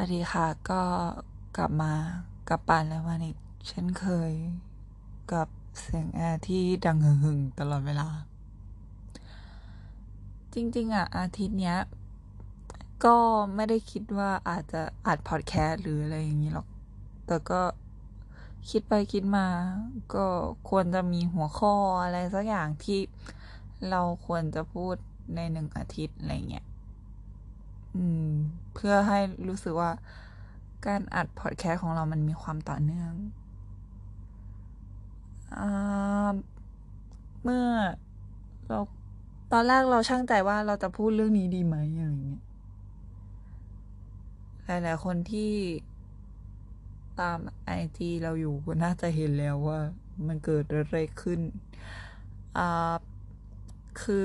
วัสดีค่ะก็กลับมากับปานแล้ววันอีกเช่นเคยกับเสียงแอร์ที่ดังหึ่งตลอดเวลา จริง ๆ อะ อาทิตย์เนี้ย ก็ไม่ได้คิดว่าอาจจะอัดพอดแคสต์หรืออะไรอย่างนี้หรอก แต่ก็คิดไปคิดมา ก็ควรจะมีหัวข้ออะไรสักอย่างที่เราควรจะพูดในหนึ่งอาทิตย์อะไรเงี้ย อืม เพื่อให้รู้สึกว่าการอัดพอดแคสต์ของเรามันมีความต่อเนื่องอเมื่อเราตอนแรกเราช่างใจว่าเราจะพูดเรื่องนี้ดีไหมอะไรเงี้ย หลาย ๆ คนที่ตามไอจีเราอยู่ก็น่าจะเห็นแล้วว่ามันเกิดอะไรขึ้น อ่า คือ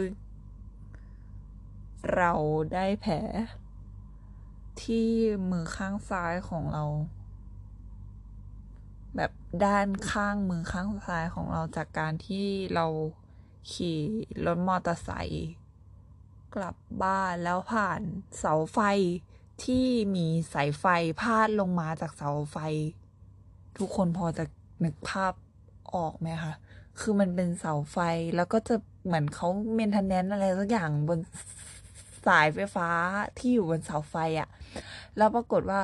เราได้แผล ที่มือข้างซ้ายของเรา แบบด้านข้างมือข้างซ้ายของเราจากการที่เราขี่รถมอเตอร์ไซค์กลับบ้านแล้วผ่านเสาไฟที่มีสายไฟพาดลงมาจากเสาไฟ ทุกคนพอจะนึกภาพออกไหมคะ คือมันเป็นเสาไฟแล้วก็จะเหมือนเขาเมนเทนแนนอะไรสักอย่างบน สายไฟฟ้าที่อยู่บนเสาไฟอะ่ะ แล้วปรากฏว่า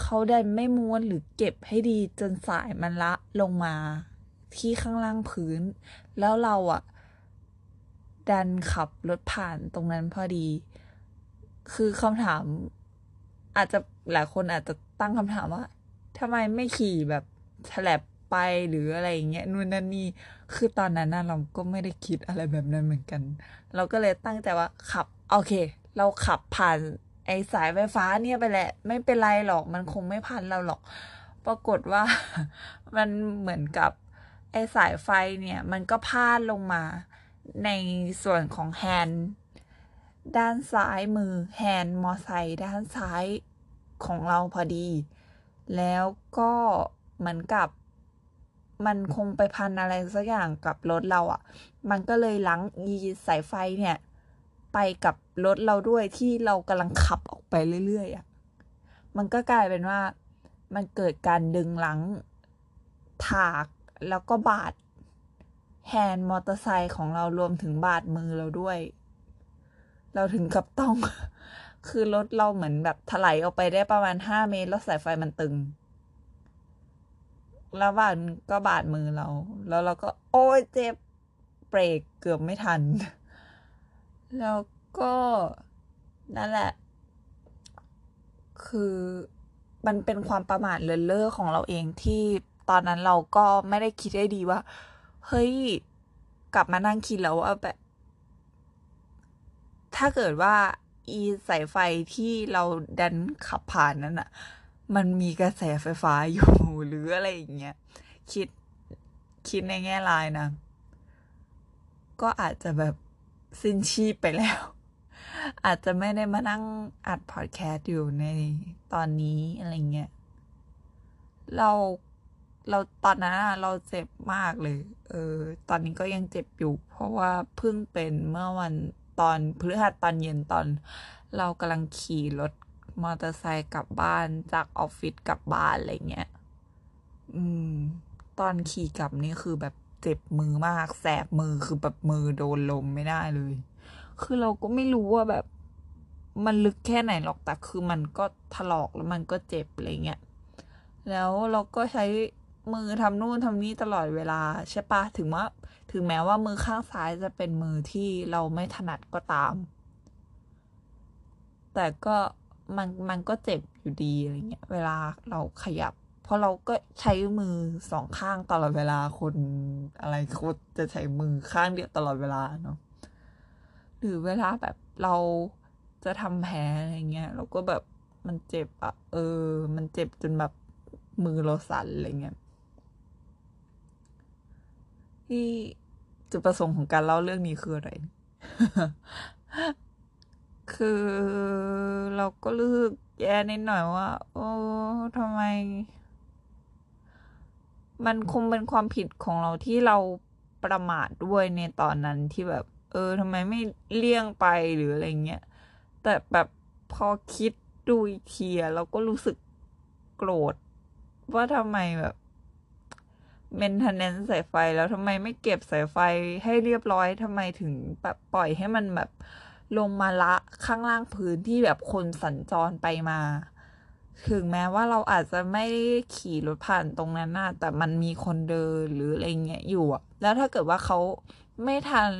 เขาได้ไม่ม้วนหรือเก็บให้ดีจนสายมันละลงมาที่ข้างล่างพื้น แล้วเราอะ่ะ ดันขับรถผ่านตรงนั้นพอดี คือคำถาม อาจจะหลายคนอาจจะตั้งคำถามว่าทำไมไม่ขี่แบบฉลบ ไปหรืออะไรอย่างเงี้ยนู่นนั่นนี่คือตอนนั้นนะเราก็ไม่ได้คิดอะไรแบบนั้นเหมือนกัน เราก็เลยตั้งใจว่าขับโอเค เราขับผ่านไอ้สายไฟฟ้าเนี่ยไปแหละ ไม่เป็นไรหรอกมันคงไม่พันเราหรอก ปรากฏว่ามันเหมือนกับไอ้สายไฟเนี่ย มันก็พาดลงมาในส่วนของแฮนด์ด้านซ้ายมือแฮนด์มอไซค์ด้านซ้ายของเราพอดี แล้วก็เหมือนกับ มันคงไปพันอะไรสักอย่างกับรถเราอะ่ะ มันก็เลยลังยีสายไฟเนี่ย ไปกับรถเราด้วยที่เรากำลังขับออกไปเรื่อยๆอะ่ะ มันก็กลายเป็นว่า มันเกิดการดึงหลังถากแล้วก็บาดแฮนด์มอเตอร์ไซค์ของเรารวมถึงบาดมือเราด้วย เราถึงกับต้อง คือรถเราเหมือนแบบถลายออกไปได้ประมาณห้าเมตรแล้วสายไฟมันตึง แล้วบาดก็บาดมือเรา แล้วเราก็ โอ้ยเจ็บเบรกเกือบไม่ทัน แล้วก็นั่นแหละ คือมันเป็นความประมาทเลินเล่อของเราเองที่ตอนนั้นเราก็ไม่ได้คิดได้ดีว่า เฮ้ย กลับมานั่งคิดแล้วว่าแบบ ถ้าเกิดว่า อีสายไฟที่เราดันขับผ่านนั้นอะ มันมีกระแสไฟฟ้าอยู่หรืออะไรอย่างเงี้ยคิดคิดในแง่ลายนะ ก็อาจจะแบบสิ้นชีพไปแล้ว อาจจะไม่ได้มานั่งอัดพอดแคสต์อยู่ในตอนนี้อะไรเงี้ยเราเราตอนนั้นเราเจ็บมากเลย เออ ตอนนี้ก็ยังเจ็บอยู่ เพราะว่าเพิ่งเป็นเมื่อวันตอนพฤหัสตอนเย็นตอน เรากำลังขี่รถ มอเตอร์ไซค์กลับบ้านจากออฟฟิศกลับบ้านอะไรเงี้ย อืม ตอนขี่กลับนี่คือแบบเจ็บมือมาก แสบมือคือแบบมือโดนลมไม่ได้เลย คือเราก็ไม่รู้ว่าแบบ มันลึกแค่ไหนหรอกแต่คือมันก็ถลอกแล้วมันก็เจ็บอะไรเงี้ย แล้วเราก็ใช้มือทำนู่นทำนี่ตลอดเวลาใช่ปะถึงว่า ถึงแม้ว่ามือข้างซ้ายจะเป็นมือที่เราไม่ถนัดก็ตาม แต่ก็ มันมันก็เจ็บอยู่ดีอะไรเงี้ย เวลาเราขยับ เพราะเราก็ใช้มือสองข้างตลอดเวลาคนอะไรเขาจะใช้มือข้างเดียวตลอดเวลาเนาะหรือเวลาแบบเราจะทำแผลอะไรเงี้ยเราก็แบบมันเจ็บอะเออ มันเจ็บจนแบบมือเราสั่นอะไรเงี้ยที่จุดประสงค์ของการเล่าเรื่องนี้คืออะไร คือเราก็รู้สึกแย่นิดหน่อยว่า โอ้ทำไม มันคงเป็นความผิดของเราที่เราประมาทด้วยในตอนนั้นที่แบบ เออทำไมไม่เลี่ยงไปหรืออะไรเงี้ย แต่แบบพอคิดดูอีกทีเราก็รู้สึกโกรธ ว่าทำไมแบบเมนเทนเนนสายไฟแล้วทำไมไม่เก็บสายไฟให้เรียบร้อยทำไมถึงแบบปล่อยให้มันแบบ ลงมาละข้างล่างพื้นที่แบบคนสัญจรไปมา ถึงแม้ว่าเราอาจจะไม่ได้ขี่รถผ่านตรงนั้นนะแต่มันมีคนเดินหรืออะไรเงี้ยอยู่อะแล้วถ้าเกิดว่าเขาไม่ทัน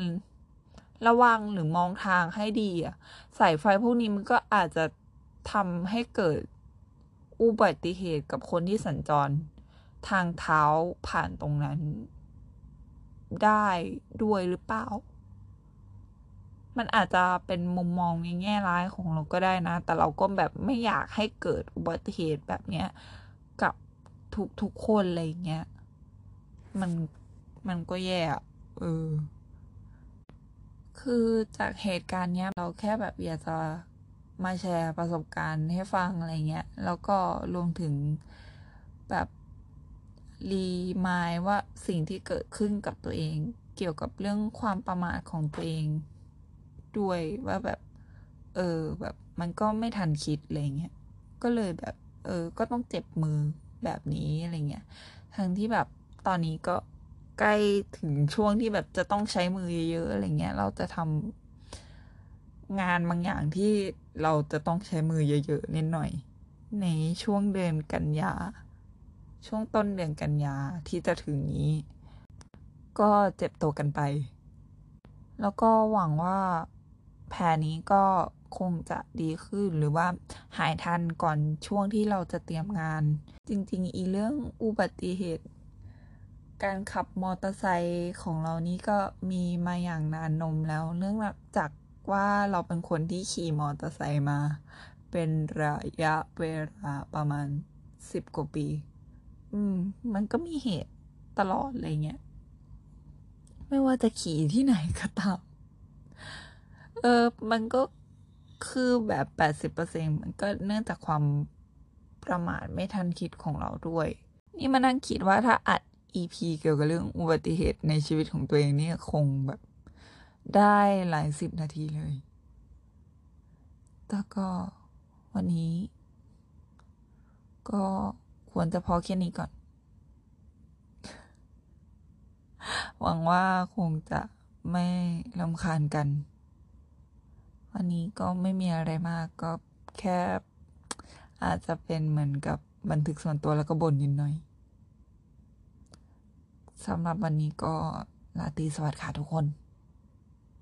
ระวังหรือมองทางให้ดีอะสายไฟพวกนี้มันก็อาจจะทำให้เกิดอุบัติเหตุกับคนที่สัญจร ทางเท้าผ่านตรงนั้น ได้ด้วยหรือเปล่า มันอาจจะเป็นมุมมองในแง่ร้ายของเราก็ได้นะ แต่เราก็แบบไม่อยากให้เกิดอุบัติเหตุแบบเนี้ยกับทุกทุกคนอะไรเงี้ย มันมันก็แย่อะเออ คือจากเหตุการณ์เนี้ย เราแค่แบบอยากจะมาแชร์ประสบการณ์ให้ฟังอะไรเงี้ย แล้วก็รวมถึงแบบรีมายว่าสิ่งที่เกิดขึ้นกับตัวเอง เกี่ยวกับเรื่องความประมาทของตัวเอง ด้วยว่าแบบ เออแบบมันก็ไม่ทันคิดอะไรเงี้ยก็เลยแบบ เออ ก็ต้องเจ็บมือแบบนี้อะไรเงี้ยทั้งที่แบบตอนนี้ก็ใกล้ถึงช่วงที่แบบจะต้องใช้มือเยอะๆอะไรเงี้ย เราจะทำงานบางอย่างที่เราจะต้องใช้มือเยอะๆนิดหน่อย ในช่วงเดือนกันยา ช่วงต้นเดือนกันยาที่จะถึงนี้ ก็เจ็บตัวกันไป แล้วก็หวังว่า แผลนี้ก็คงจะดีขึ้นหรือว่าหายทันก่อนช่วงที่เราจะเตรียมงาน จริง ๆ อีเรื่องอุบัติเหตุ การขับมอเตอร์ไซค์ของเรานี่ก็มีมาอย่างนานนมแล้วเรื่องจากว่าเราเป็นคนที่ขี่มอเตอร์ไซค์มา เป็นระยะเวลาประมาณสิบกว่าปี อืม มันก็มีเหตุตลอดอะไรเงี้ย ไม่ว่าจะขี่ที่ไหนก็ตาม เออ มันก็คือแบบแปดสิบเปอร์เซ็นมันก็เนื่องจากความประมาทไม่ทันคิดของเราด้วย นี่มานั่งคิดว่าถ้าอัด EP เกี่ยวกับเรื่องอุบัติเหตุในชีวิตของตัวเองเนี่ยคงแบบได้หลายสิบนาทีเลย แต่ก็วันนี้ ก็ควรจะพอแค่นี้ก่อน หวังว่าคงจะไม่ลำคาญกัน วันนี้ก็ไม่มีอะไรมากก็แค่อาจจะเป็นเหมือนกับบันทึกส่วนตัวแล้วก็บ่นนิดหน่อยสำหรับวันนี้ก็ลาตีสวัสดีค่ะทุกคน